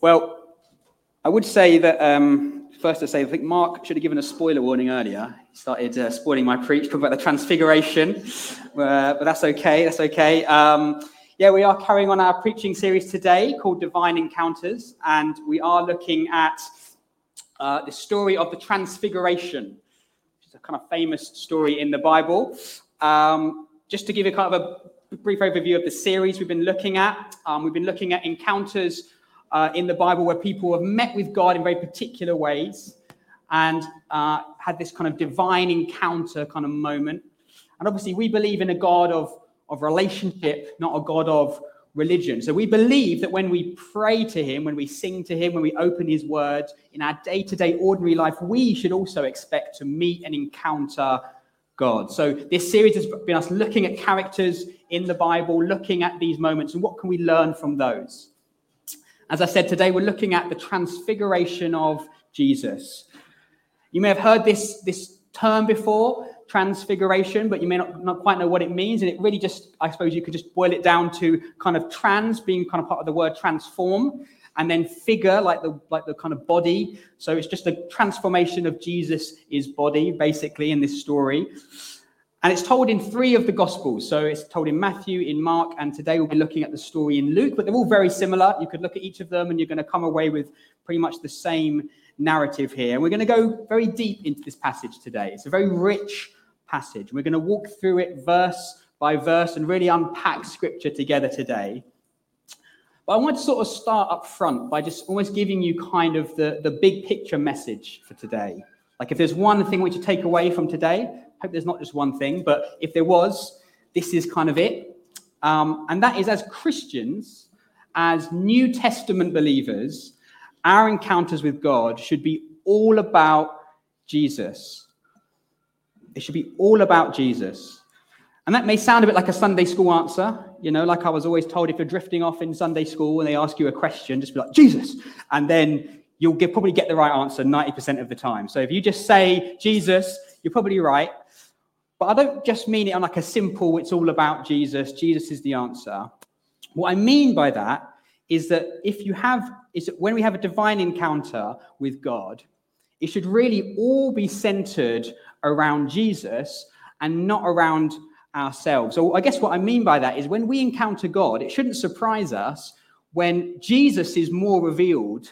Well, I would say that um, first to say, I think Mark should have given a spoiler warning earlier. He started uh, spoiling my preach, about the transfiguration, uh, but that's okay. That's okay. Um, yeah, we are carrying on our preaching series today called Divine Encounters, and we are looking at uh, the story of the Transfiguration, which is a kind of famous story in the Bible. Um, just to give you kind of a brief overview of the series we've been looking at, um, we've been looking at encounters uh, in the Bible where people have met with God in very particular ways and uh, had this kind of divine encounter kind of moment. And obviously, we believe in a God of, of relationship, not a God of religion. So we believe that when we pray to Him, when we sing to Him, when we open His word in our day to day ordinary life, we should also expect to meet and encounter God. So this series has been us looking at characters in the Bible, looking at these moments, and what can we learn from those? As I said, today we're looking at the transfiguration of Jesus. You may have heard this, this term before, transfiguration, but you may not, not quite know what it means. And it really just, I suppose you could just boil it down to kind of trans being kind of part of the word transform, and then figure like the like the kind of body. So it's just a transformation of Jesus' body, basically, in this story. And it's told in three of the Gospels. So it's told in Matthew, in Mark, and today we'll be looking at the story in Luke, but they're all very similar. You could look at each of them and you're going to come away with pretty much the same narrative here. And we're going to go very deep into this passage today. It's a very rich passage. We're going to walk through it verse by verse and really unpack scripture together today. But I want to sort of start up front by just almost giving you kind of the, the big picture message for today. Like if there's one thing which you take away from today, hope there's not just one thing, but if there was, this is kind of it. Um, and that is as Christians, as New Testament believers, our encounters with God should be all about Jesus. It should be all about Jesus. And that may sound a bit like a Sunday school answer, you know, like I was always told if you're drifting off in Sunday school and they ask you a question, just be like, Jesus. And then you'll get, probably get the right answer 90% of the time. So if you just say Jesus, you're probably right. But I don't just mean it on like a simple, it's all about Jesus, Jesus is the answer. What I mean by that is that if you have, is when we have a divine encounter with God, it should really all be centered around Jesus and not around ourselves. So I guess what I mean by that is when we encounter God, it shouldn't surprise us when Jesus is more revealed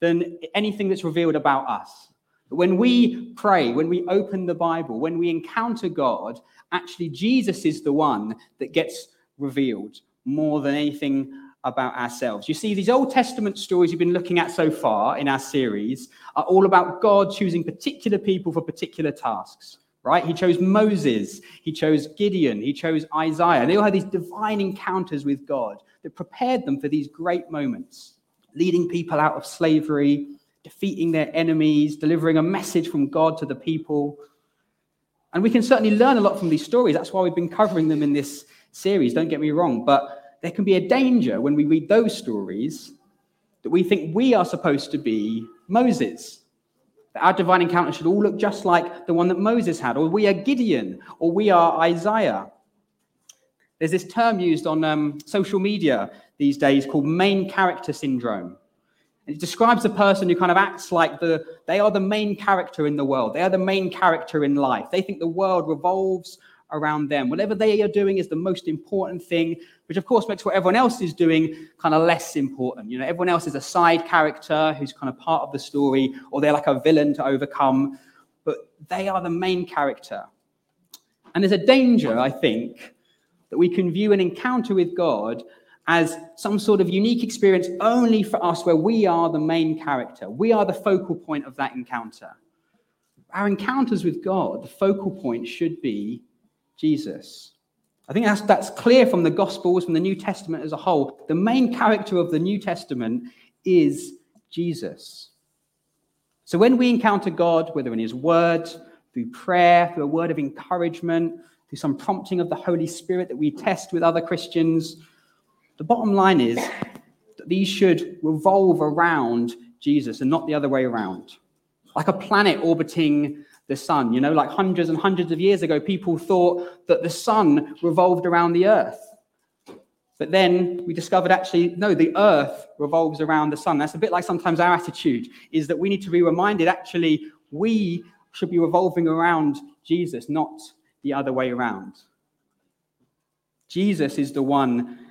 than anything that's revealed about us. When we pray, when we open the Bible, when we encounter God, actually Jesus is the one that gets revealed more than anything about ourselves. You see, these Old Testament stories you've been looking at so far in our series are all about God choosing particular people for particular tasks, right? He chose Moses, he chose Gideon, he chose Isaiah. They all had these divine encounters with God that prepared them for these great moments, leading people out of slavery, defeating their enemies, delivering a message from God to the people. And we can certainly learn a lot from these stories. That's why we've been covering them in this series, don't get me wrong. But there can be a danger when we read those stories that we think we are supposed to be Moses. That our divine encounter should all look just like the one that Moses had, or we are Gideon, or we are Isaiah. There's this term used on um, social media these days called main character syndrome. It describes a person who kind of acts like the, they are the main character in the world. They are the main character in life. They think the world revolves around them. Whatever they are doing is the most important thing, which of course makes what everyone else is doing kind of less important. You know, everyone else is a side character who's kind of part of the story, or they're like a villain to overcome, but they are the main character. And there's a danger, I think, that we can view an encounter with God as some sort of unique experience only for us where we are the main character. We are the focal point of that encounter. Our encounters with God, the focal point should be Jesus. I think that's, that's clear from the Gospels, from the New Testament as a whole. The main character of the New Testament is Jesus. So when we encounter God, whether in His Word, through prayer, through a word of encouragement, through some prompting of the Holy Spirit that we test with other Christians, the bottom line is that these should revolve around Jesus and not the other way around. Like a planet orbiting the sun, you know, like hundreds and hundreds of years ago, people thought that the sun revolved around the earth. But then we discovered actually, no, the earth revolves around the sun. That's a bit like sometimes our attitude is that we need to be reminded actually we should be revolving around Jesus, not the other way around. Jesus is the one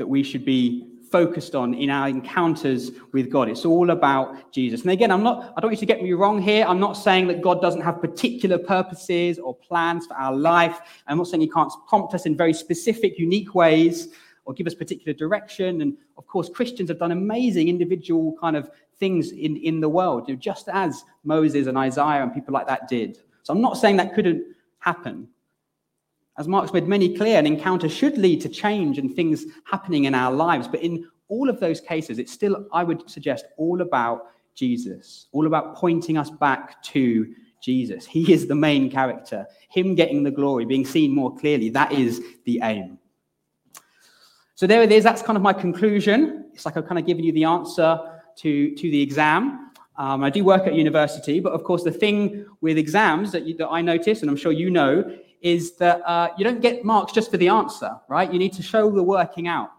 that we should be focused on in our encounters with God. It's all about Jesus. And again, I'm not, I don't want you to get me wrong here. I'm not saying that God doesn't have particular purposes or plans for our life. I'm not saying he can't prompt us in very specific, unique ways or give us particular direction. And of course, Christians have done amazing individual kind of things in, in the world, just as Moses and Isaiah and people like that did. So I'm not saying that couldn't happen. As Mark's made many clear, an encounter should lead to change and things happening in our lives. But in all of those cases, it's still, I would suggest, all about Jesus, all about pointing us back to Jesus. He is the main character. Him getting the glory, being seen more clearly, that is the aim. So there it is. That's kind of my conclusion. It's like I've kind of given you the answer to, to the exam. Um, I do work at university, but of course, the thing with exams that, you, that I notice, and I'm sure you know, is that uh, you don't get marks just for the answer, right? You need to show the working out.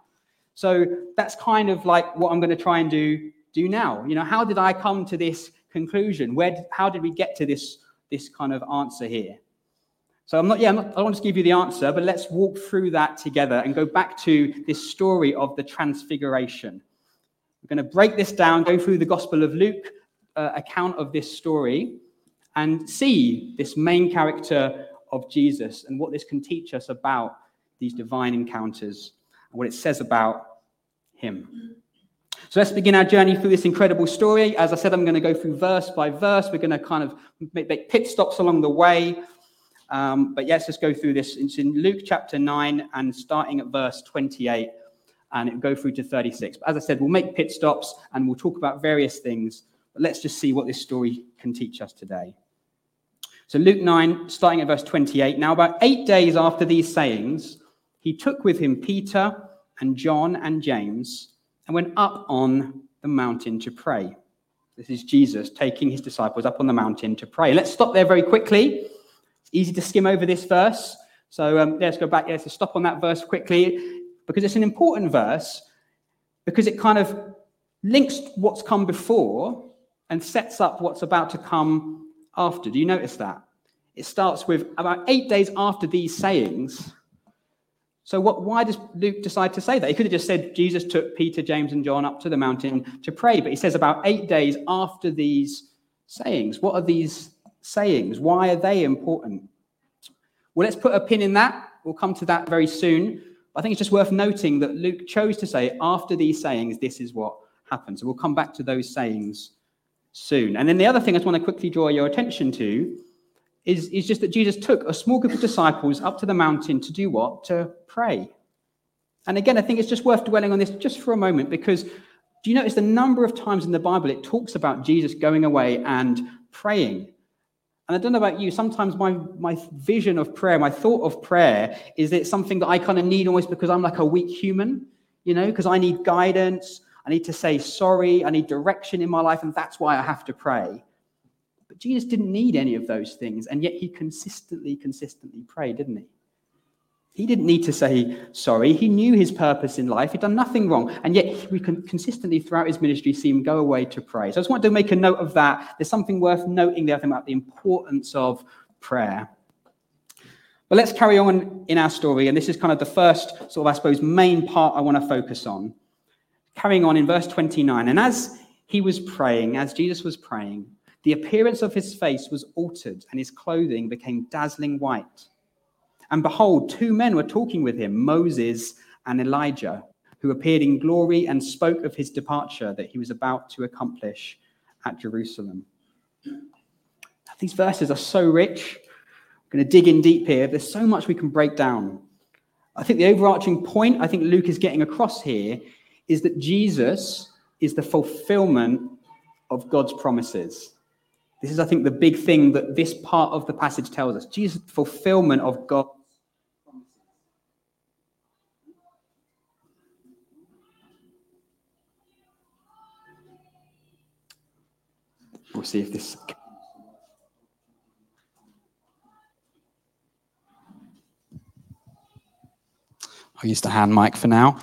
So that's kind of like what I'm going to try and do do now. You know, how did I come to this conclusion? Where, how did we get to this this kind of answer here? So I'm not, yeah, I'm not, I don't want to give you the answer, but let's walk through that together and go back to this story of the transfiguration. We're going to break this down, go through the Gospel of Luke uh, account of this story, and see this main character of Jesus and what this can teach us about these divine encounters and what it says about him. So let's begin our journey through this incredible story. As I said, I'm going to go through verse by verse. We're going to kind of make, pit stops along the way. Um, but yes, let's go through this. It's in Luke chapter 9 and starting at verse 28, and it will go through to 36. But as I said, we'll make pit stops and we'll talk about various things. But let's just see what this story can teach us today. So, Luke 9, starting at verse 28. Now, about eight days after these sayings, he took with him Peter and John and James and went up on the mountain to pray. This is Jesus taking his disciples up on the mountain to pray. Let's stop there very quickly. It's easy to skim over this verse. So um, let's go back. Let's stop on that verse quickly because it's an important verse because it kind of links what's come before and sets up what's about to come after. Do you notice that? It starts with about eight days after these sayings. So, what, why does Luke decide to say that? He could have just said Jesus took Peter, James, and John up to the mountain to pray, but he says about eight days after these sayings. What are these sayings? Why are they important? Well, let's put a pin in that. We'll come to that very soon. I think it's just worth noting that Luke chose to say, after these sayings, this is what happened. So we'll come back to those sayings soon. And then the other thing I just want to quickly draw your attention to is, is just that Jesus took a small group of disciples up to the mountain to do what? To pray. And again, I think it's just worth dwelling on this just for a moment because do you notice the number of times in the Bible it talks about Jesus going away and praying? And I don't know about you, sometimes my, my vision of prayer, my thought of prayer is that it's something that I kind of need almost because I'm like a weak human, you know, because I need guidance. I need to say sorry. I need direction in my life, and that's why I have to pray. But Jesus didn't need any of those things, and yet he consistently, consistently prayed, didn't he? He didn't need to say sorry. He knew his purpose in life. He'd done nothing wrong. And yet we can consistently throughout his ministry see him go away to pray. So I just wanted to make a note of that. There's something worth noting there about the importance of prayer. But let's carry on in our story. And this is kind of the first sort of, I suppose, main part I want to focus on. Carrying on in verse 29, and as he was praying, as Jesus was praying, the appearance of his face was altered, and his clothing became dazzling white. And behold, two men were talking with him, Moses and Elijah, who appeared in glory and spoke of his departure that he was about to accomplish at Jerusalem. These verses are so rich. I'm going to dig in deep here. There's so much we can break down. I think the overarching point I think Luke is getting across here is that Jesus is the fulfillment of God's promises. This is, I think, the big thing that this part of the passage tells us. Jesus, fulfillment of God's promises. We'll see if this I'll use the hand mic for now.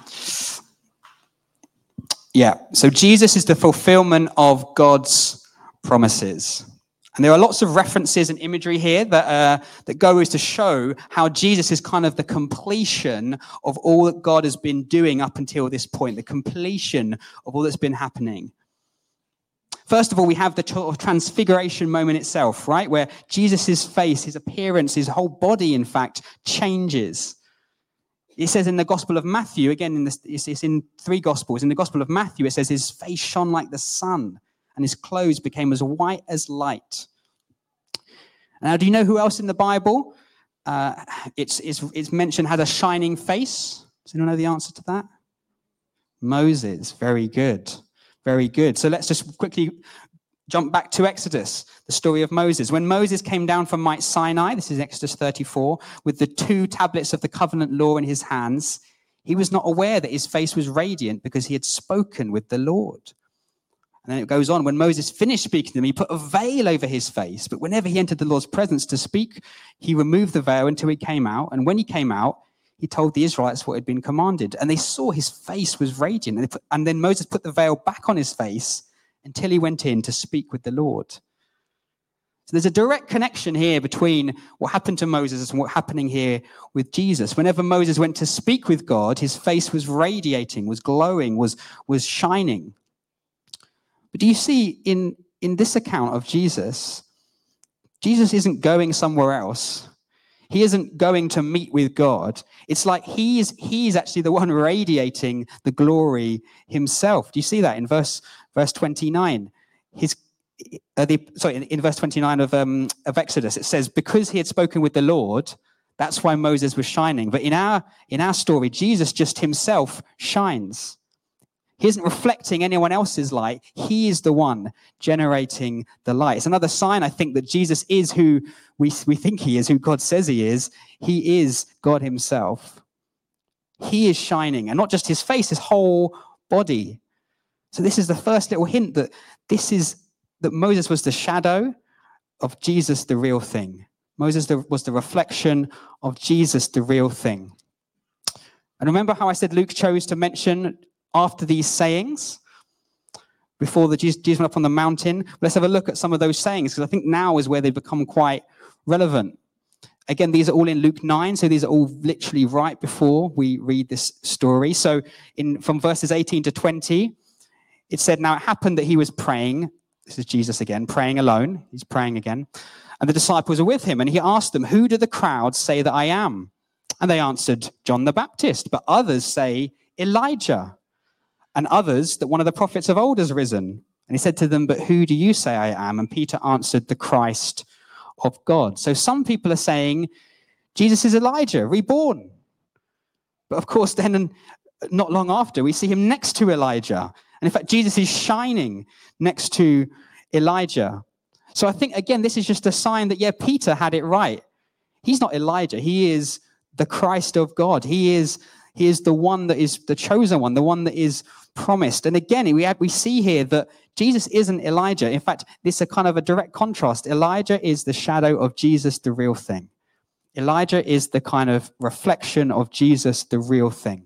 Yeah, so Jesus is the fulfillment of God's promises. And there are lots of references and imagery here that, uh, that go as to show how Jesus is kind of the completion of all that God has been doing up until this point, the completion of all that's been happening. First of all, we have the transfiguration moment itself, right? Where Jesus' face, his appearance, his whole body, in fact, changes. It says in the Gospel of Matthew, again, in this, it's in three Gospels. In the Gospel of Matthew, it says his face shone like the sun and his clothes became as white as light. Now, do you know who else in the Bible uh, it's, it's, it's mentioned had a shining face? Does anyone know the answer to that? Moses. Very good. Very good. So let's just quickly jump back to Exodus, the story of Moses. When Moses came down from Mount Sinai, this is Exodus 34, with the two tablets of the covenant law in his hands, he was not aware that his face was radiant because he had spoken with the Lord. And then it goes on, when Moses finished speaking to them, he put a veil over his face. But whenever he entered the Lord's presence to speak, he removed the veil until he came out. And when he came out, he told the Israelites what had been commanded. And they saw his face was radiant. And, and then Moses put the veil back on his face until he went in to speak with the Lord. So there's a direct connection here between what happened to Moses and what's happening here with Jesus. Whenever Moses went to speak with God, his face was radiating, was glowing, was, was shining. But do you see in, in this account of Jesus, Jesus isn't going somewhere else. He isn't going to meet with God. It's like he's he's actually the one radiating the glory himself. Do you see that in verse verse 29? His uh, the, sorry, in, in, verse 29 of, um, of Exodus, it says, because he had spoken with the Lord, that's why Moses was shining. But in our, in our story, Jesus just himself shines. He isn't reflecting anyone else's light. He is the one generating the light. It's another sign, I think, that Jesus is who we, we think he is, who God says he is. He is God himself. He is shining, and not just his face, his whole body. So this is the first little hint that this is that Moses was the shadow of Jesus, the real thing. Moses was the reflection of Jesus, the real thing. And remember how I said Luke chose to mention after these sayings, before the Jesus went up on the mountain. Let's have a look at some of those sayings because I think now is where they become quite relevant. Again, these are all in Luke 9, so these are all literally right before we read this story. So in from verses 18 to 20, it said, Now it happened that he was praying. This is Jesus again, praying alone. He's praying again. And the disciples are with him, and he asked them, Who do the crowds say that I am? And they answered, John the Baptist, but others say Elijah and others that one of the prophets of old has risen. And he said to them, But who do you say I am? And Peter answered, The Christ of God. So some people are saying Jesus is Elijah, reborn. But of course, then not long after, we see him next to Elijah. And in fact, Jesus is shining next to Elijah. So I think, again, this is just a sign that, yeah, Peter had it right. He's not Elijah, he is the Christ of God. He is, he is the one that is the chosen one, the one that is promised. And again, we, have, we see here that Jesus isn't Elijah. In fact, this is a kind of a direct contrast. Elijah is the shadow of Jesus, the real thing. Elijah is the kind of reflection of Jesus, the real thing.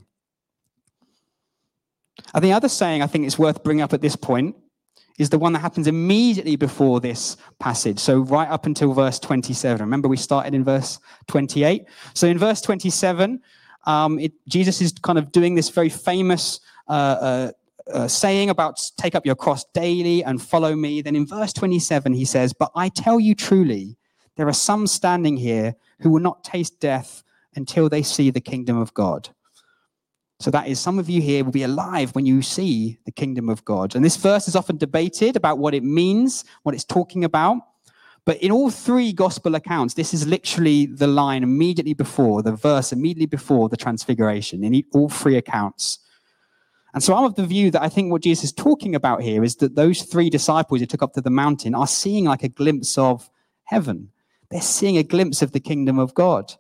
And the other saying I think it's worth bringing up at this point is the one that happens immediately before this passage. So, right up until verse 27. Remember, we started in verse 28. So, in verse 27, um, it, Jesus is kind of doing this very famous uh, uh, uh, saying about take up your cross daily and follow me. Then in verse 27, he says, But I tell you truly, there are some standing here who will not taste death until they see the kingdom of God. So that is, some of you here will be alive when you see the kingdom of God. And this verse is often debated about what it means, what it's talking about. But in all three gospel accounts, this is literally the line immediately before, the verse immediately before the transfiguration in all three accounts. And so I'm of the view that I think what Jesus is talking about here is that those three disciples he took up to the mountain are seeing like a glimpse of heaven. They're seeing a glimpse of the kingdom of God.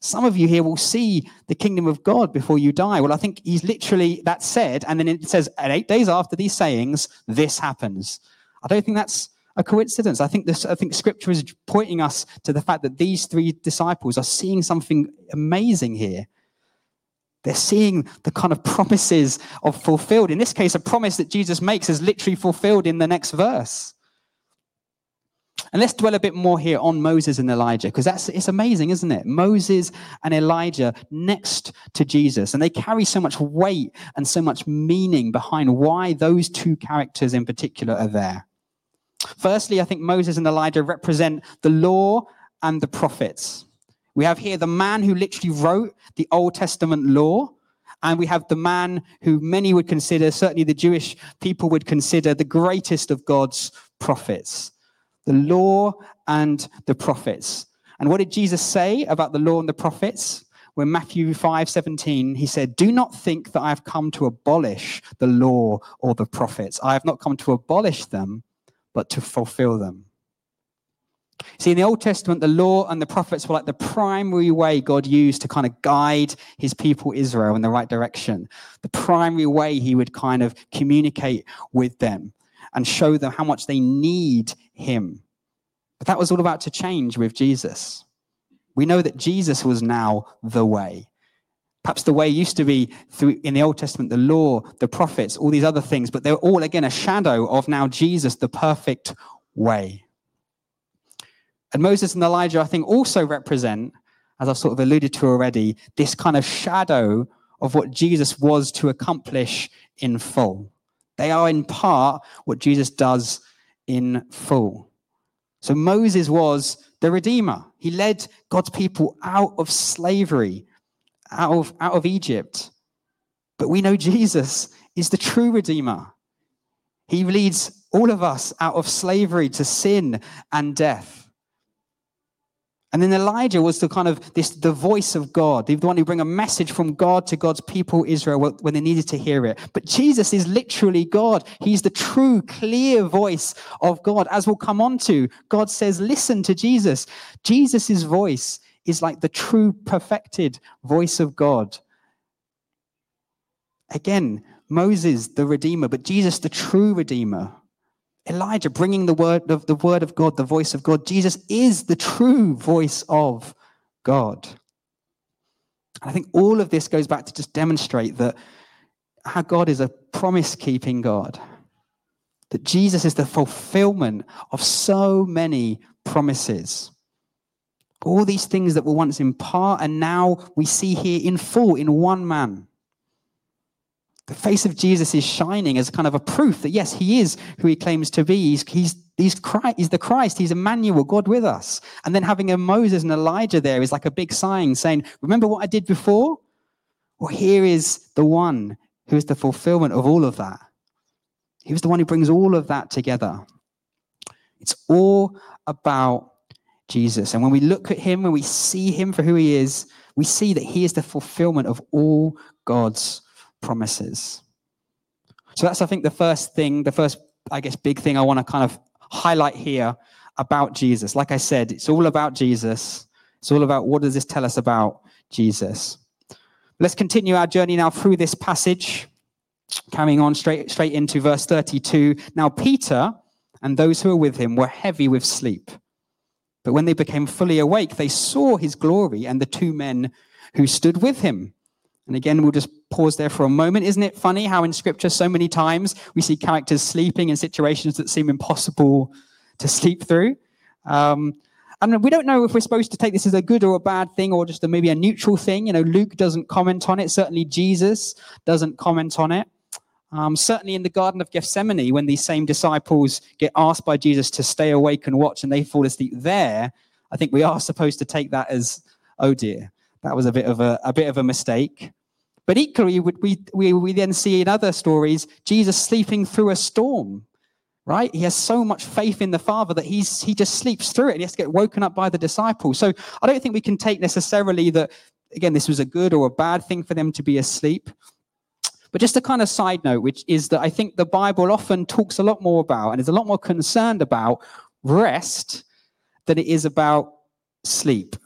Some of you here will see the kingdom of God before you die. Well, I think he's literally that said, and then it says, and eight days after these sayings, this happens. I don't think that's a coincidence. I think this, I think scripture is pointing us to the fact that these three disciples are seeing something amazing here. They're seeing the kind of promises of fulfilled. In this case, a promise that Jesus makes is literally fulfilled in the next verse. And let's dwell a bit more here on Moses and Elijah, because that's it's amazing, isn't it? Moses and Elijah next to Jesus, and they carry so much weight and so much meaning behind why those two characters in particular are there. Firstly, I think Moses and Elijah represent the law and the prophets. We have here the man who literally wrote the Old Testament law, and we have the man who many would consider, certainly the Jewish people would consider, the greatest of God's prophets the law and the prophets. And what did Jesus say about the law and the prophets? When Matthew 5 17, he said, Do not think that I have come to abolish the law or the prophets. I have not come to abolish them, but to fulfill them. See, in the Old Testament, the law and the prophets were like the primary way God used to kind of guide his people Israel in the right direction. The primary way he would kind of communicate with them and show them how much they need him. But that was all about to change with Jesus. We know that Jesus was now the way. Perhaps the way used to be through in the Old Testament, the law, the prophets, all these other things, but they're all again a shadow of now Jesus, the perfect way. And Moses and Elijah, I think, also represent, as I've sort of alluded to already, this kind of shadow of what Jesus was to accomplish in full. They are in part what Jesus does in full. So Moses was the Redeemer. He led God's people out of slavery, out of, out of Egypt. But we know Jesus is the true Redeemer. He leads all of us out of slavery to sin and death. And then Elijah was the kind of this the voice of God, the one who bring a message from God to God's people Israel when they needed to hear it. But Jesus is literally God. He's the true, clear voice of God. As we'll come on to, God says, listen to Jesus. Jesus' voice is like the true, perfected voice of God. Again, Moses, the Redeemer, but Jesus, the true Redeemer. Elijah bringing the word of the word of God, the voice of God. Jesus is the true voice of God. I think all of this goes back to just demonstrate that how God is a promise keeping God. That Jesus is the fulfillment of so many promises. All these things that were once in part and now we see here in full in one man. The face of Jesus is shining as kind of a proof that, yes, he is who he claims to be. He's, he's, he's, Christ, he's the Christ. He's Emmanuel, God with us. And then having a Moses and Elijah there is like a big sign saying, Remember what I did before? Well, here is the one who is the fulfillment of all of that. He was the one who brings all of that together. It's all about Jesus. And when we look at him, when we see him for who he is, we see that he is the fulfillment of all God's promises. So that's, I think, the first thing, the first, I guess, big thing I want to kind of highlight here about Jesus. Like I said, it's all about Jesus. It's all about what does this tell us about Jesus. Let's continue our journey now through this passage, carrying on straight, straight into verse 32. Now, Peter and those who were with him were heavy with sleep. But when they became fully awake, they saw his glory and the two men who stood with him. And again, we'll just pause there for a moment. Isn't it funny how in scripture so many times we see characters sleeping in situations that seem impossible to sleep through? Um, and we don't know if we're supposed to take this as a good or a bad thing or just a, maybe a neutral thing. You know, Luke doesn't comment on it. Certainly Jesus doesn't comment on it. Um, certainly in the Garden of Gethsemane, when these same disciples get asked by Jesus to stay awake and watch and they fall asleep there, I think we are supposed to take that as, oh dear, that was a bit of a, a bit of a mistake. But equally, we, we, we then see in other stories Jesus sleeping through a storm, right? He has so much faith in the Father that he's, he just sleeps through it and he has to get woken up by the disciples. So I don't think we can take necessarily that, again, this was a good or a bad thing for them to be asleep. But just a kind of side note, which is that I think the Bible often talks a lot more about and is a lot more concerned about rest than it is about sleep.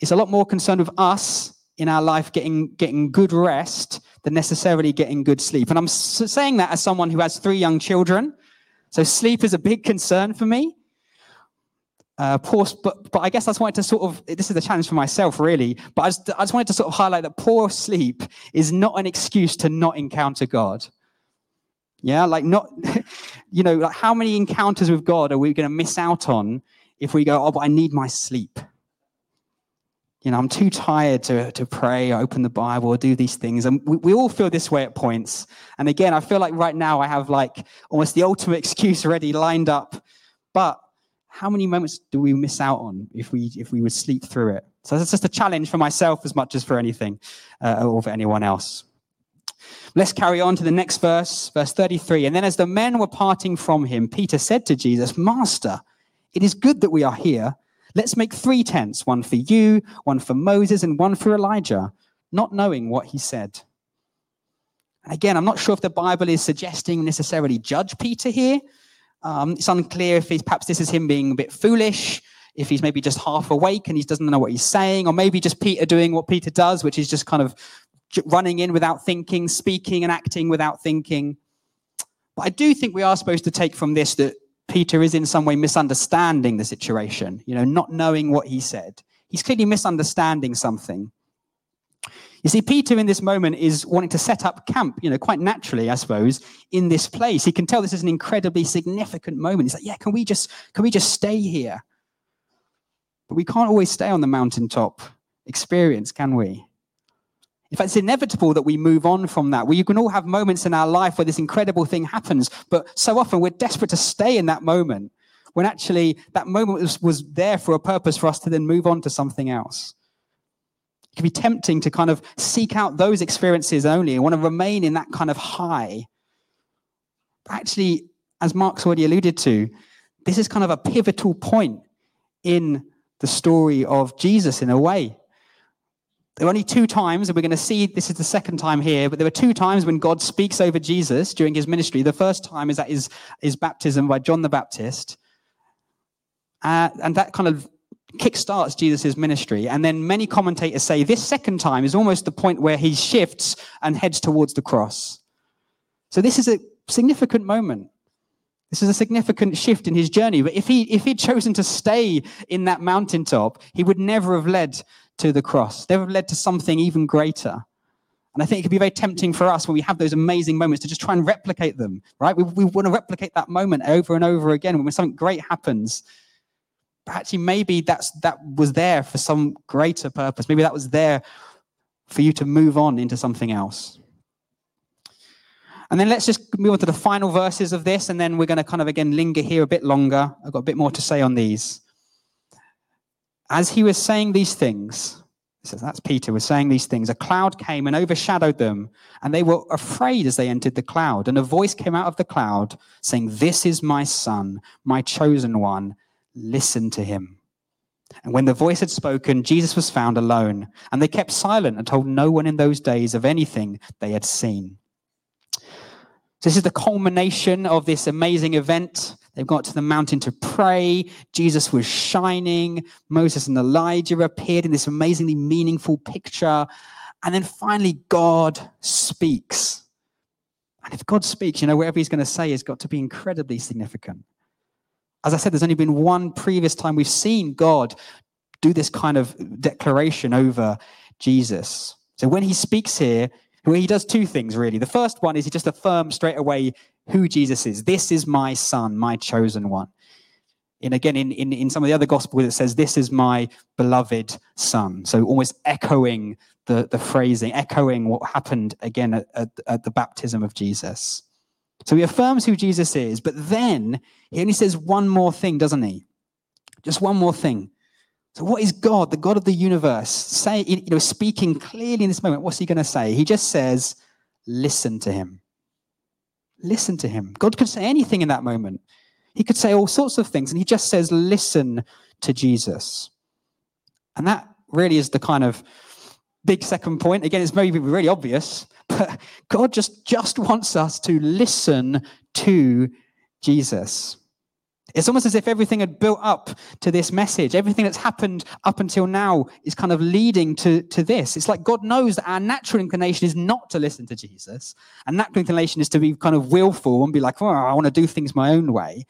It's a lot more concerned with us in our life getting, getting good rest than necessarily getting good sleep. And I'm saying that as someone who has three young children. So sleep is a big concern for me. uh, poor, but, but I guess I just wanted to sort of, this is a challenge for myself, really. But I just, I just wanted to sort of highlight that poor sleep is not an excuse to not encounter God. Yeah, like not, you know, like how many encounters with God are we going to miss out on if we go, oh, but I need my sleep? You know, I'm too tired to, to pray, or open the Bible, or do these things. And we, we all feel this way at points. And again, I feel like right now I have like almost the ultimate excuse already lined up. But how many moments do we miss out on if we if we would sleep through it? So that's just a challenge for myself as much as for anything uh, or for anyone else. Let's carry on to the next verse, verse 33. And then as the men were parting from him, Peter said to Jesus, Master, it is good that we are here. Let's make three tents, one for you, one for Moses, and one for Elijah, not knowing what he said. Again, I'm not sure if the Bible is suggesting necessarily judge Peter here, um, it's unclear if he's perhaps this is him being a bit foolish, if he's maybe just half awake and he doesn't know what he's saying, or maybe just Peter doing what Peter does, which is just kind of running in without thinking, speaking and acting without thinking. But I do think we are supposed to take from this that Peter is in some way misunderstanding the situation, you know, not knowing what he said. He's clearly misunderstanding something. You see, Peter in this moment is wanting to set up camp, you know, quite naturally, I suppose, in this place. He can tell this is an incredibly significant moment. He's like, yeah, can we just can we just stay here? But we can't always stay on the mountaintop experience, can we? In fact, it's inevitable that we move on from that. We can all have moments in our life where this incredible thing happens, but so often we're desperate to stay in that moment when actually that moment was, was there for a purpose for us to then move on to something else. It can be tempting to kind of seek out those experiences only and want to remain in that kind of high. But actually, as Mark's already alluded to, this is kind of a pivotal point in the story of Jesus in a way. There are only two times, and we're going to see this is the second time here, but there were two times when God speaks over Jesus during his ministry. The first time is at his, his baptism by John the Baptist. Uh, and that kind of kickstarts Jesus' ministry. And then many commentators say this second time is almost the point where he shifts and heads towards the cross. So this is a significant moment. This is a significant shift in his journey. But if he if he'd chosen to stay in that mountaintop, he would never have led to the cross, never have led to something even greater. And I think it could be very tempting for us when we have those amazing moments to just try and replicate them, right? We, we want to replicate that moment over and over again when something great happens. But actually maybe that's that was there for some greater purpose. Maybe that was there for you to move on into something else. And then let's just move on to the final verses of this and then we're going to kind of again linger here a bit longer. I've got a bit more to say on these as he was saying these things so that's Peter was saying these things. A cloud came and overshadowed them, and they were afraid as they entered the cloud. And a voice came out of the cloud saying, This is my son, my chosen one listen to him. And when the voice had spoken, Jesus was found alone, and they kept silent and told no one in those days of anything they had seen. So this is the culmination of this amazing event. They've got to the mountain to pray. Jesus was shining. Moses and Elijah appeared in this amazingly meaningful picture. And then finally, God speaks. And if God speaks, you know, whatever he's going to say has got to be incredibly significant. As I said, there's only been one previous time we've seen God do this kind of declaration over Jesus. So when he speaks here, well, he does two things really. The first one is he just affirms straight away who Jesus is. This is my son, my chosen one. And again, in, in, in some of the other gospels, it says, This is my beloved son. So almost echoing the, the phrasing, echoing what happened again at, at, at the baptism of Jesus. So he affirms who Jesus is, but then he only says one more thing, doesn't he? Just one more thing. So what is God, the God of the universe, say, you know, speaking clearly in this moment? What's he going to say? He just says, listen to him. Listen to him. God could say anything in that moment. He could say all sorts of things, and he just says, listen to Jesus. And that really is the kind of big second point. Again, it's maybe really obvious, but God just, just wants us to listen to Jesus. It's almost as if everything had built up to this message. Everything that's happened up until now is kind of leading to, to this. It's like God knows that our natural inclination is not to listen to Jesus. And natural inclination is to be kind of willful and be like, oh, I want to do things my own way.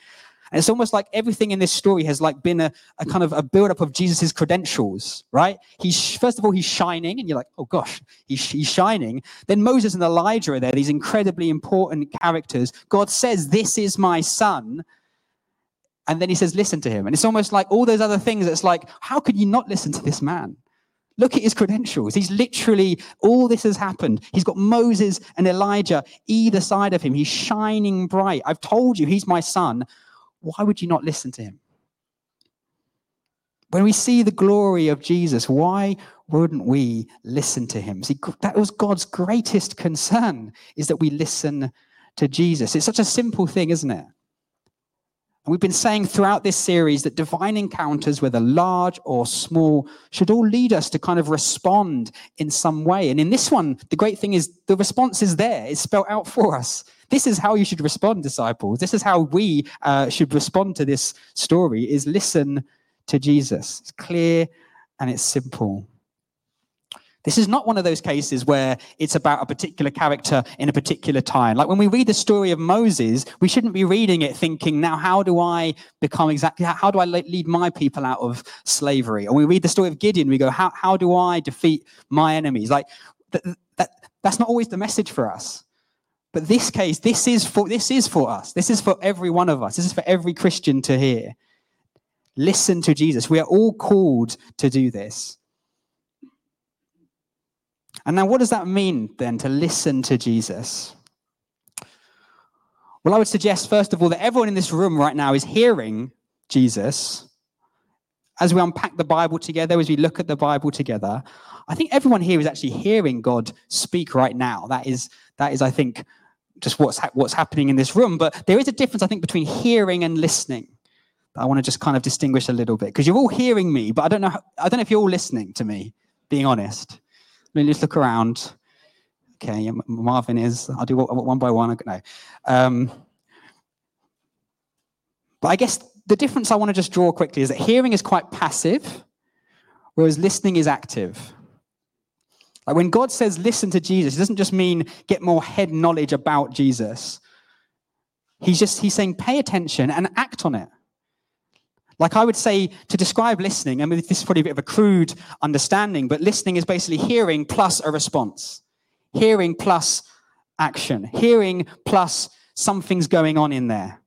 And it's almost like everything in this story has like been a, a kind of a build-up of Jesus's credentials, right? He's first of all he's shining, and you're like, oh gosh, he's, he's shining. Then Moses and Elijah are there, these incredibly important characters. God says, "This is my son," and then he says, "Listen to him." And it's almost like all those other things. It's like, how could you not listen to this man? Look at his credentials. He's literally, all this has happened. He's got Moses and Elijah either side of him. He's shining bright. I've told you, he's my son why would you not listen to him? When we see the glory of Jesus, why wouldn't we listen to him? See, that was God's greatest concern, is that we listen to Jesus. It's such a simple thing, isn't it? And we've been saying throughout this series that divine encounters, whether large or small, should all lead us to kind of respond in some way. And in this one, the great thing is the response is there, it's spelled out for us. This is how you should respond, disciples. This is how we uh, should respond to this story: is listen to Jesus. It's clear and it's simple. This is not one of those cases where it's about a particular character in a particular time. Like when we read the story of Moses, we shouldn't be reading it thinking, now, how do I become exactly, how do I lead my people out of slavery? Or we read the story of Gideon, we go, how, how do I defeat my enemies? Like that, that, that's not always the message for us. But this case, this is for this is for us. This is for every one of us. This is for every Christian to hear. Listen to Jesus. We are all called to do this. And now, what does that mean then to listen to Jesus? Well, I would suggest, first of all, that everyone in this room right now is hearing Jesus. As we unpack the Bible together, as we look at the Bible together, I think everyone here is actually hearing God speak right now. That is, that is, I think, just what's ha- what's happening in this room. But there is a difference, I think, between hearing and listening. I want to just kind of distinguish a little bit because you're all hearing me, but I don't know. How, I don't know if you're all listening to me. Being honest, I mean, just look around. Okay, Marvin is. I'll do one by one. No. Um, but I guess the difference I want to just draw quickly is that hearing is quite passive, whereas listening is active. Like when God says listen to Jesus, it doesn't just mean get more head knowledge about Jesus. He's just he's saying pay attention and act on it. Like I would say to describe listening, I mean, this is probably a bit of a crude understanding, but listening is basically hearing plus a response, hearing plus action, hearing plus something's going on in there,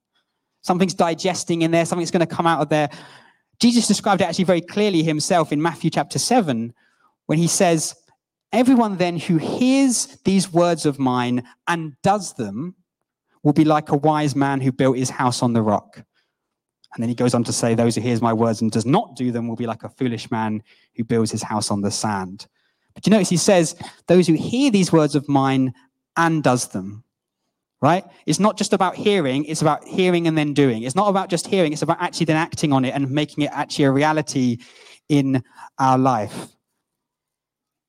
something's digesting in there, something's going to come out of there. Jesus described it actually very clearly himself in Matthew chapter 7 when he says, Everyone then who hears these words of mine and does them will be like a wise man who built his house on the rock. And then he goes on to say, Those who hears my words and does not do them will be like a foolish man who builds his house on the sand. But you notice he says, Those who hear these words of mine and does them. Right? It's not just about hearing, it's about hearing and then doing. It's not about just hearing, it's about actually then acting on it and making it actually a reality in our life.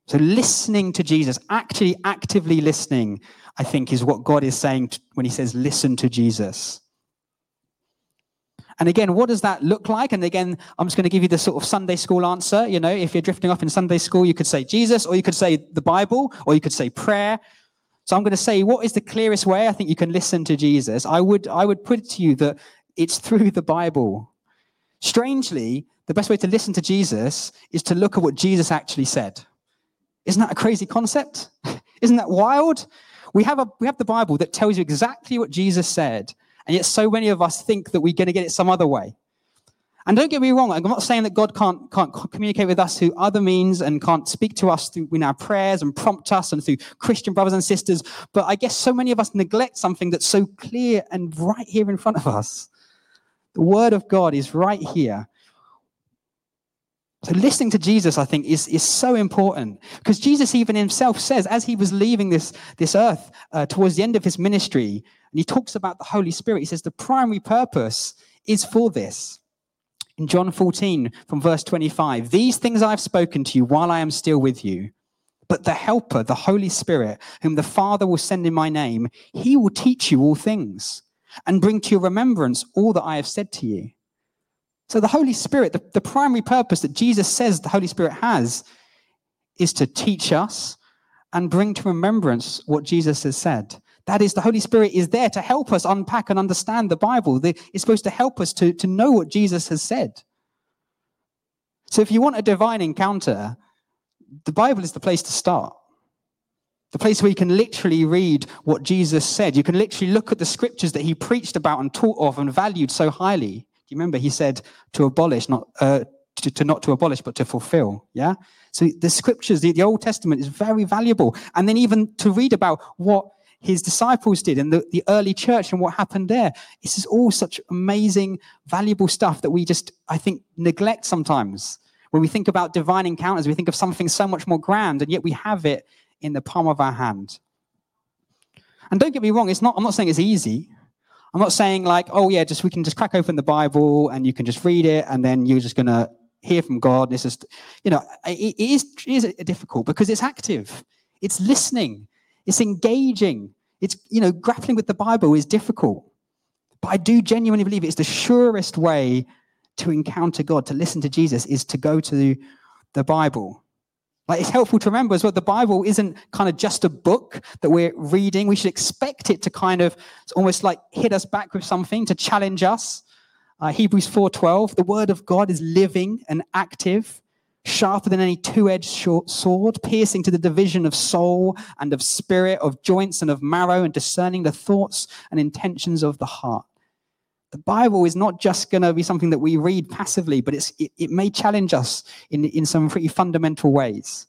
So, listening to Jesus, actually actively listening, I think, is what God is saying when He says, listen to Jesus. And again, what does that look like? And again, I'm just going to give you the sort of Sunday school answer. You know, if you're drifting off in Sunday school, you could say Jesus, or you could say the Bible, or you could say prayer. So I'm going to say, what is the clearest way I think you can listen to Jesus? I would, I would put it to you that it's through the Bible. Strangely, the best way to listen to Jesus is to look at what Jesus actually said. Isn't that a crazy concept? Isn't that wild? We have, a, we have the Bible that tells you exactly what Jesus said, and yet so many of us think that we're going to get it some other way. And don't get me wrong, I'm not saying that God can't, can't communicate with us through other means and can't speak to us through in our prayers and prompt us and through Christian brothers and sisters. But I guess so many of us neglect something that's so clear and right here in front of us. The Word of God is right here. So listening to Jesus, I think, is, is so important because Jesus even himself says, as he was leaving this, this earth uh, towards the end of his ministry, and he talks about the Holy Spirit, he says the primary purpose is for this. In John 14, from verse 25, these things I've spoken to you while I am still with you. But the Helper, the Holy Spirit, whom the Father will send in my name, he will teach you all things and bring to your remembrance all that I have said to you. So, the Holy Spirit, the, the primary purpose that Jesus says the Holy Spirit has is to teach us and bring to remembrance what Jesus has said. That is, the Holy Spirit is there to help us unpack and understand the Bible. It's supposed to help us to, to know what Jesus has said. So if you want a divine encounter, the Bible is the place to start. The place where you can literally read what Jesus said. You can literally look at the scriptures that he preached about and taught of and valued so highly. Do you remember he said to abolish, not uh, to, to, not to abolish, but to fulfill? Yeah. So the scriptures, the, the Old Testament is very valuable. And then even to read about what his disciples did and the, the early church and what happened there. This is all such amazing, valuable stuff that we just, I think, neglect sometimes. When we think about divine encounters, we think of something so much more grand, and yet we have it in the palm of our hand. And don't get me wrong, it's not, I'm not saying it's easy. I'm not saying like, oh yeah, just we can just crack open the Bible and you can just read it and then you're just gonna hear from God. This is, you know, it, it is, it is difficult because it's active. It's listening. It's engaging. It's, you know, grappling with the Bible is difficult. But I do genuinely believe it's the surest way to encounter God, to listen to Jesus, is to go to the Bible. Like it's helpful to remember as well, the Bible isn't kind of just a book that we're reading. We should expect it to kind of almost like hit us back with something to challenge us. Uh, Hebrews 4:12, the word of God is living and active sharper than any two edged sword, piercing to the division of soul and of spirit, of joints and of marrow, and discerning the thoughts and intentions of the heart. The Bible is not just going to be something that we read passively, but it, it may challenge us in, in some pretty fundamental ways.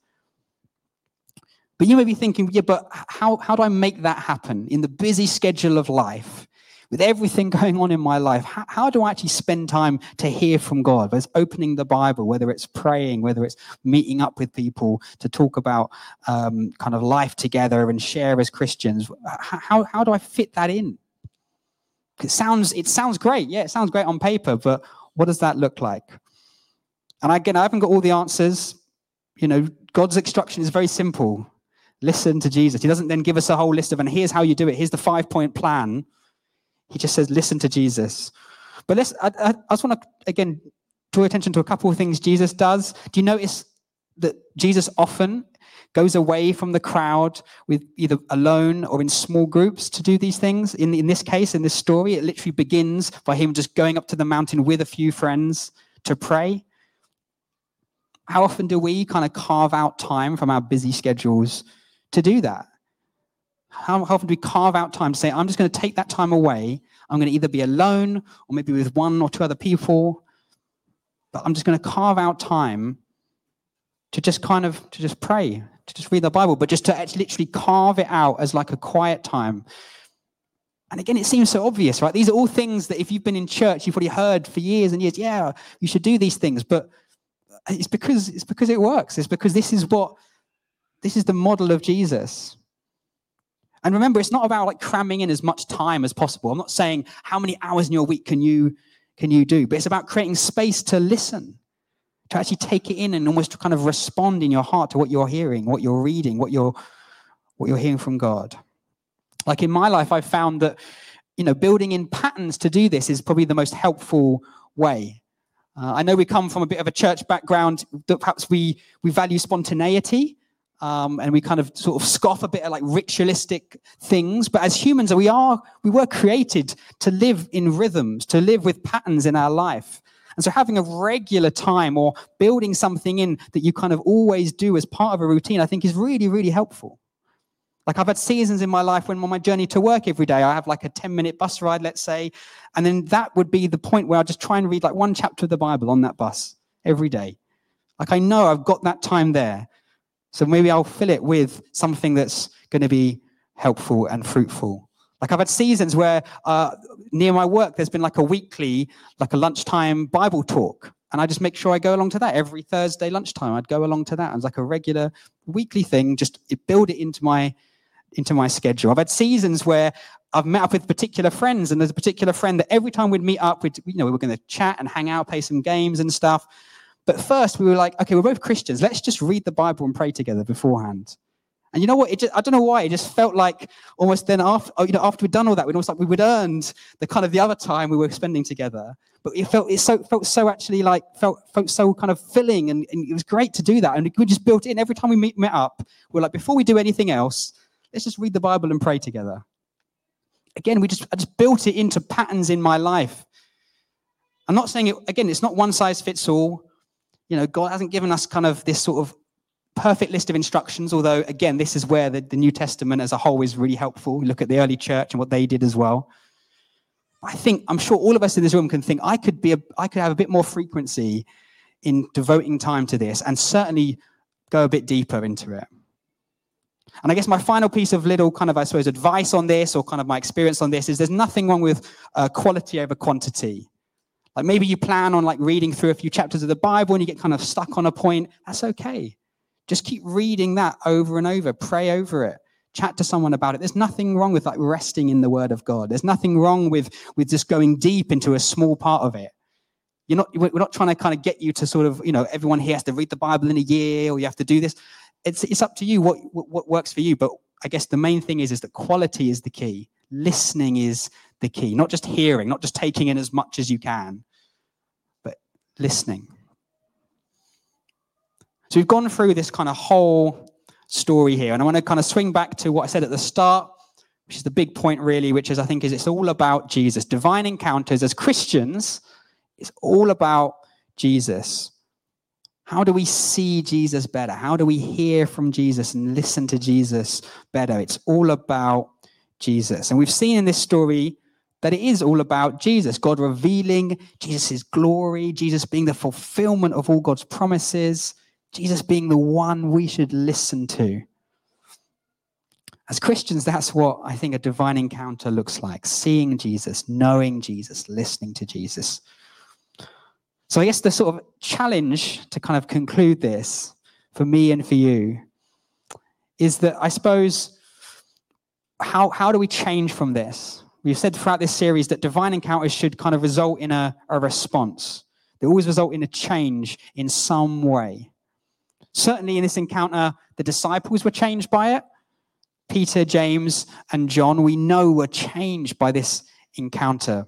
But you may be thinking, yeah, but how, how do I make that happen in the busy schedule of life? with everything going on in my life, how, how, do I actually spend time to hear from God? Whether it's opening the Bible, whether it's praying, whether it's meeting up with people to talk about um, kind of life together and share as Christians. How, how do I fit that in? It sounds, it sounds great. Yeah, it sounds great on paper, but what does that look like? And again, I haven't got all the answers. You know, God's instruction is very simple. Listen to Jesus. He doesn't then give us a whole list of, and here's how you do it. Here's the five point plan he just says, listen to Jesus. But let's, I, I, I just want to, again, draw attention to a couple of things Jesus does. Do you notice that Jesus often goes away from the crowd with either alone or in small groups to do these things? In, in this case, in this story, it literally begins by him just going up to the mountain with a few friends to pray. How often do we kind of carve out time from our busy schedules to do that? How, often do we carve out time to say, I'm just going to take that time away? I'm going to either be alone or maybe with one or two other people, but I'm just going to carve out time to just kind of to just pray, to just read the Bible, but just to actually literally carve it out as like a quiet time. And again, it seems so obvious, right? These are all things that if you've been in church, you've already heard for years and years. Yeah, you should do these things, but it's because it's because it works. It's because this is what this is the model of Jesus. And remember, it's not about like cramming in as much time as possible. I'm not saying how many hours in your week can you can you do, but it's about creating space to listen, to actually take it in and almost to kind of respond in your heart to what you're hearing, what you're reading, what you're what you're hearing from God. Like in my life, I've found that you know building in patterns to do this is probably the most helpful way. Uh, I know we come from a bit of a church background that perhaps we we value spontaneity um, and we kind of sort of scoff a bit at like ritualistic things. But as humans, we are we were created to live in rhythms, to live with patterns in our life. And so having a regular time or building something in that you kind of always do as part of a routine, I think is really, really helpful. Like I've had seasons in my life when on my journey to work every day, I have like a 10 minute bus ride, let's say. And then that would be the point where I just try and read like one chapter of the Bible on that bus every day. Like I know I've got that time there. So maybe I'll fill it with something that's going to be helpful and fruitful. Like I've had seasons where uh, near my work, there's been like a weekly, like a lunchtime Bible talk. And I just make sure I go along to that every Thursday lunchtime. I'd go along to that. It's like a regular weekly thing, just build it into my into my schedule. I've had seasons where I've met up with particular friends, and there's a particular friend that every time we'd meet up, we'd, you know, we were going to chat and hang out, play some games and stuff. But first, we were like, okay, we're both Christians. Let's just read the Bible and pray together beforehand. And you know what? It just, I don't know why. It just felt like almost then after, oh, you know, after we'd done all that, we'd almost like we would earned the kind of the other time we were spending together. But it felt it so felt so actually like felt felt so kind of filling, and, and it was great to do that. And we just built in every time we meet met up. We're like, before we do anything else, let's just read the Bible and pray together. again, we just, I just built it into patterns in my life. I'm not saying it, again, it's not one size fits all. You know, God hasn't given us kind of this sort of perfect list of instructions, although, again, this is where the, the New Testament as a whole is really helpful. Look at the early church and what they did as well. I think, I'm sure all of us in this room can think I could be, a, I could have a bit more frequency in devoting time to this and certainly go a bit deeper into it. And I guess my final piece of little kind of, I suppose, advice on this or kind of my experience on this is there's nothing wrong with uh, quality over quantity. Like maybe you plan on like reading through a few chapters of the Bible and you get kind of stuck on a point. That's okay. Just keep reading that over and over. Pray over it. Chat to someone about it. There's nothing wrong with like resting in the Word of God. There's nothing wrong with with just going deep into a small part of it. You're not. We're not trying to kind of get you to sort of you know everyone here has to read the Bible in a year or you have to do this it's it's up to you what, what, works for you. But I guess the main thing is is that quality is the key. Listening is the key, not just hearing, not just taking in as much as you can, but listening. So we've gone through this kind of whole story here, and I want to kind of swing back to what I said at the start, which is the big point really, which is I think is it's all about Jesus. Divine encounters as Christians, it's all about Jesus. How do we see Jesus better? How do we hear from Jesus and listen to Jesus better? It's all about Jesus. And we've seen in this story that it is all about Jesus, God revealing Jesus' glory, Jesus being the fulfillment of all God's promises, Jesus being the one we should listen to. As Christians, that's what I think a divine encounter looks like seeing Jesus, knowing Jesus, listening to Jesus. So I guess the sort of challenge to kind of conclude this for me and for you is that I suppose how, how do we change from this? We've said throughout this series that divine encounters should kind of result in a, a response. They always result in a change in some way. Certainly in this encounter, the disciples were changed by it. Peter, James, and John, we know were changed by this encounter.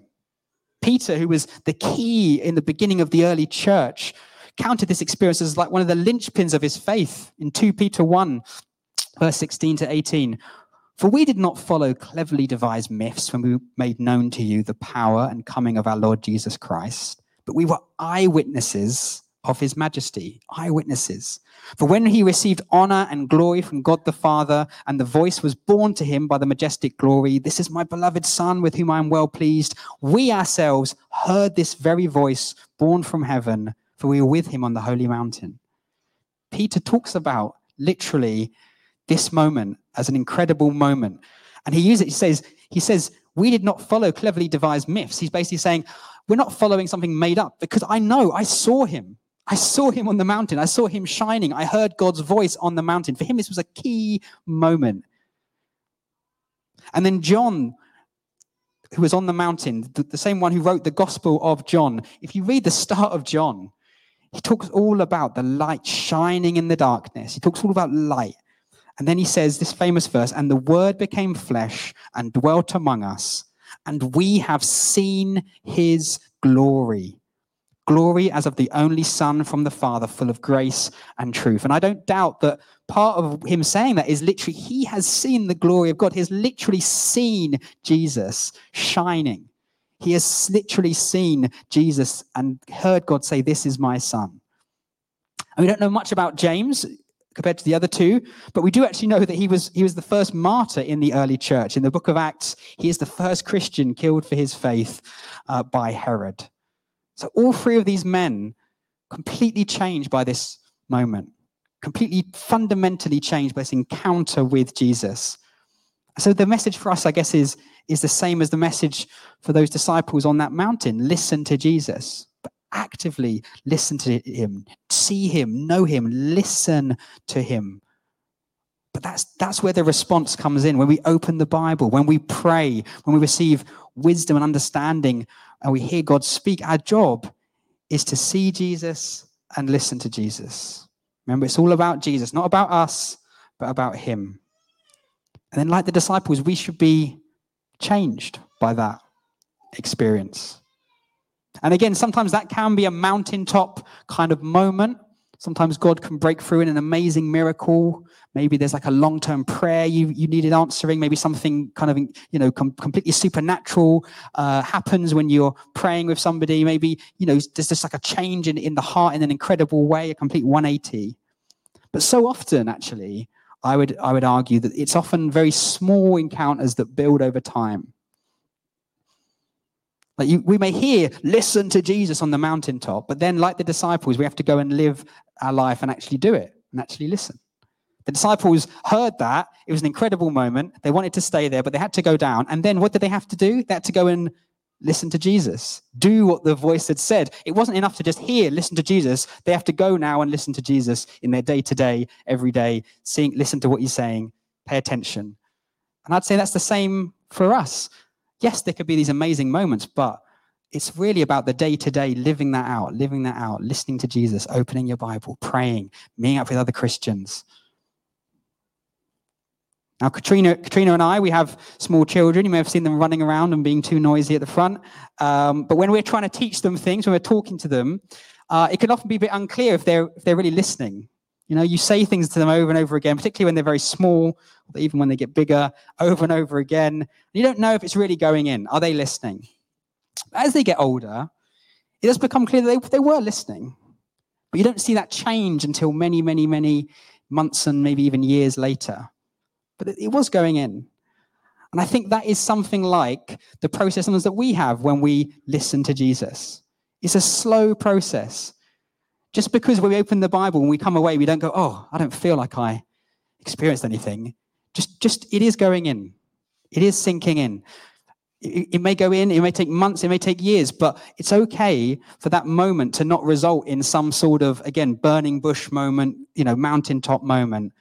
Peter, who was the key in the beginning of the early church, counted this experience as like one of the linchpins of his faith in 2 Peter 1, verse 16 to 18. For we did not follow cleverly devised myths when we made known to you the power and coming of our Lord Jesus Christ, but we were eyewitnesses of his majesty, eyewitnesses. For when he received honor and glory from God the Father, and the voice was borne to him by the majestic glory, This is my beloved Son with whom I am well pleased, we ourselves heard this very voice borne from heaven, for we were with him on the holy mountain. Peter talks about literally this moment as an incredible moment. And he uses it, he says, he says, we did not follow cleverly devised myths. He's basically saying, we're not following something made up because I know, I saw him. I saw him on the mountain. I saw him shining. I heard God's voice on the mountain. For him, this was a key moment. And then John, who was on the mountain, the, the, same one who wrote the Gospel of John, if you read the start of John, he talks all about the light shining in the darkness. He talks all about light. And then he says this famous verse, and the word became flesh and dwelt among us, and we have seen his glory glory as of the only Son from the Father, full of grace and truth. And I don't doubt that part of him saying that is literally he has seen the glory of God. He has literally seen Jesus shining. He has literally seen Jesus and heard God say, This is my Son. And we don't know much about James compared to the other two, but we do actually know that he was he was the first martyr in the early church. In the book of Acts, he is the first Christian killed for his faith uh, by Herod. So all three of these men completely changed by this moment, completely fundamentally changed by this encounter with Jesus. So the message for us, I guess, is, is the same as the message for those disciples on that mountain. Listen to Jesus, but actively listen to him, see him, know him, listen to him. But that's that's where the response comes in when we open the Bible, when we pray, when we receive wisdom and understanding and we hear God speak, our job is to see Jesus and listen to Jesus. Remember, it's all about Jesus, not about us, but about Him. And then, like the disciples, we should be changed by that experience. And again, sometimes that can be a mountaintop kind of moment. Sometimes God can break through in an amazing miracle. Maybe there's like a long-term prayer you, you needed answering. Maybe something kind of, you know, com- completely supernatural uh, happens when you're praying with somebody. Maybe, you know, there's just like a change in, in the heart in an incredible way, a complete 180. But so often, actually, I would, I would argue that it's often very small encounters that build over time. Like you, we may hear, listen to Jesus on the mountaintop, but then, like the disciples, we have to go and live our life and actually do it and actually listen. The disciples heard that. It was an incredible moment. They wanted to stay there, but they had to go down. And then what did they have to do? They had to go and listen to Jesus, do what the voice had said. It wasn't enough to just hear, listen to Jesus. They have to go now and listen to Jesus in their day to day, every day, seeing, listen to what he's saying, pay attention. And I'd say that's the same for us yes, there could be these amazing moments, but it's really about the day to day living that out, living that out, listening to Jesus, opening your Bible, praying, meeting up with other Christians. Now, Katrina, Katrina and I, we have small children. You may have seen them running around and being too noisy at the front. Um, but when we're trying to teach them things, when we're talking to them, uh, it can often be a bit unclear if they're if they're really listening. You know, you say things to them over and over again, particularly when they're very small, even when they get bigger, over and over again. You don't know if it's really going in. Are they listening? As they get older, it does become clear that they, they were listening. But you don't see that change until many, many, many months and maybe even years later. But it, it was going in. And I think that is something like the process that we have when we listen to Jesus. It's a slow process. Just because we open the Bible and we come away, we don't go, oh, I don't feel like I experienced anything. Just, just it is going in. It is sinking in. It, may go in, it may take months, it may take years, but it's okay for that moment to not result in some sort of, again, burning bush moment, you know, mountaintop moment.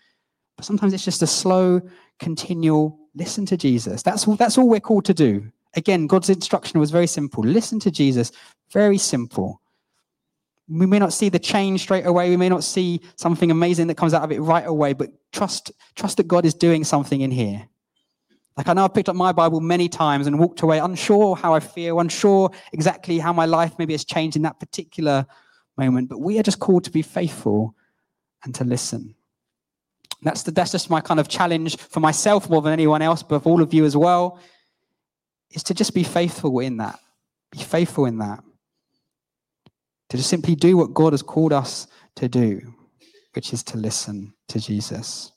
But sometimes it's just a slow, continual listen to Jesus. That's all, that's all we're called to do. Again, God's instruction was very simple. Listen to Jesus, very simple. We may not see the change straight away. We may not see something amazing that comes out of it right away, but trust, trust that God is doing something in here. Like I know I've picked up my Bible many times and walked away unsure how I feel, unsure exactly how my life maybe has changed in that particular moment. But we are just called to be faithful and to listen. That's, the, that's just my kind of challenge for myself more than anyone else, but for all of you as well, is to just be faithful in that. Be faithful in that to just simply do what God has called us to do, which is to listen to Jesus.